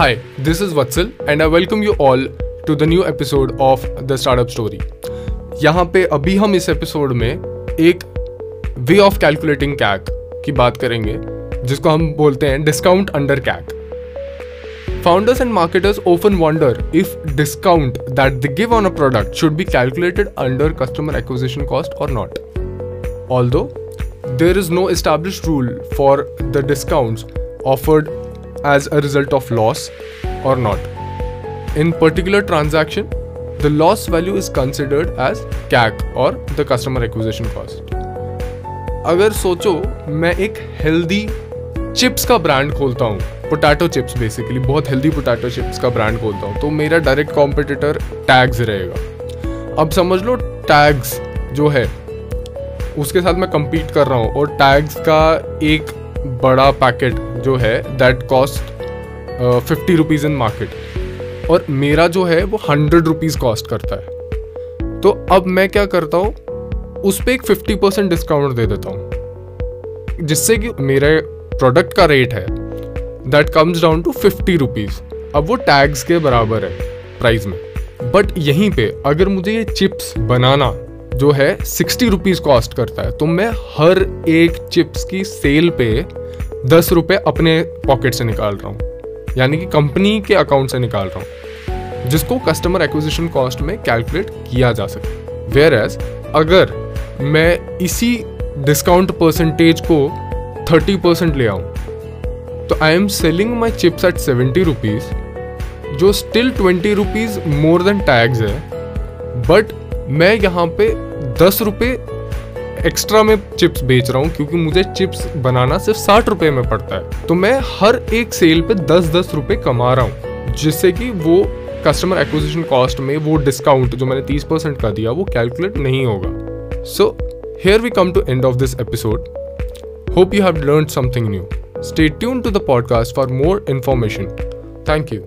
Hi, this is Vatsal and I welcome you all to the new episode of The Startup Story. यहाँ पे अभी हम इस episode में एक वे ऑफ़ कैलकुलेटिंग कैक की बात करेंगे जिसको हम बोलते हैं discount under CAC founders and marketers often wonder if discount that the give on a product should be calculated under customer acquisition cost और not although there is no establish rule for the discount offered as a result of loss or not. In particular transaction, the loss value is considered as CAC or the customer acquisition cost. अगर सोचो मैं एक healthy chips का brand खोलता हूँ potato chips basically बहुत healthy potato chips का brand खोलता हूँ तो मेरा डायरेक्ट कॉम्पिटिटर टैग्स रहेगा अब समझ लो टैग्स जो है उसके साथ मैं compete कर रहा हूँ और टैग्स का एक बड़ा पैकेट जो है that cost fifty rupees in market और मेरा जो है, वो हंड्रेड रुपीज़ कॉस्ट करता है। तो अब मैं क्या करता हूँ, उस पर एक फिफ्टी परसेंट डिस्काउंट दे देता हूँ। जिससे कि मेरे प्रोडक्ट का रेट है that comes down to fifty rupees अब वो टैग्स के बराबर है प्राइस में। बट यहीं पे अगर मुझे ये चिप्स बनाना जो है सिक्सटी रुपीज़ कॉस्ट करता है तो मैं हर एक चिप्स की सेल पे दस रुपये अपने पॉकेट से निकाल रहा हूँ। यानी कि कंपनी के अकाउंट से निकाल रहा हूँ। जिसको कस्टमर एक्विजिशन कॉस्ट में कैलकुलेट किया जा सके। वेयर एज अगर मैं इसी डिस्काउंट परसेंटेज को थर्टी परसेंट ले आऊँ तो I am selling my chips at seventy rupees जो still twenty rupees more than tags है। बट मैं यहाँ पे दस रुपये एक्स्ट्रा में चिप्स बेच रहा हूँ क्योंकि मुझे चिप्स बनाना सिर्फ़ साठ रुपये में पड़ता है। तो मैं हर एक सेल पे दस दस रुपये कमा रहा हूँ, जिससे कि वो कस्टमर एक्विजिशन कॉस्ट में वो डिस्काउंट जो मैंने तीस परसेंट का दिया, वो कैलकुलेट नहीं होगा। So here we come to end of this episode hope you have learn something new stay tune to the podcast for more information thank you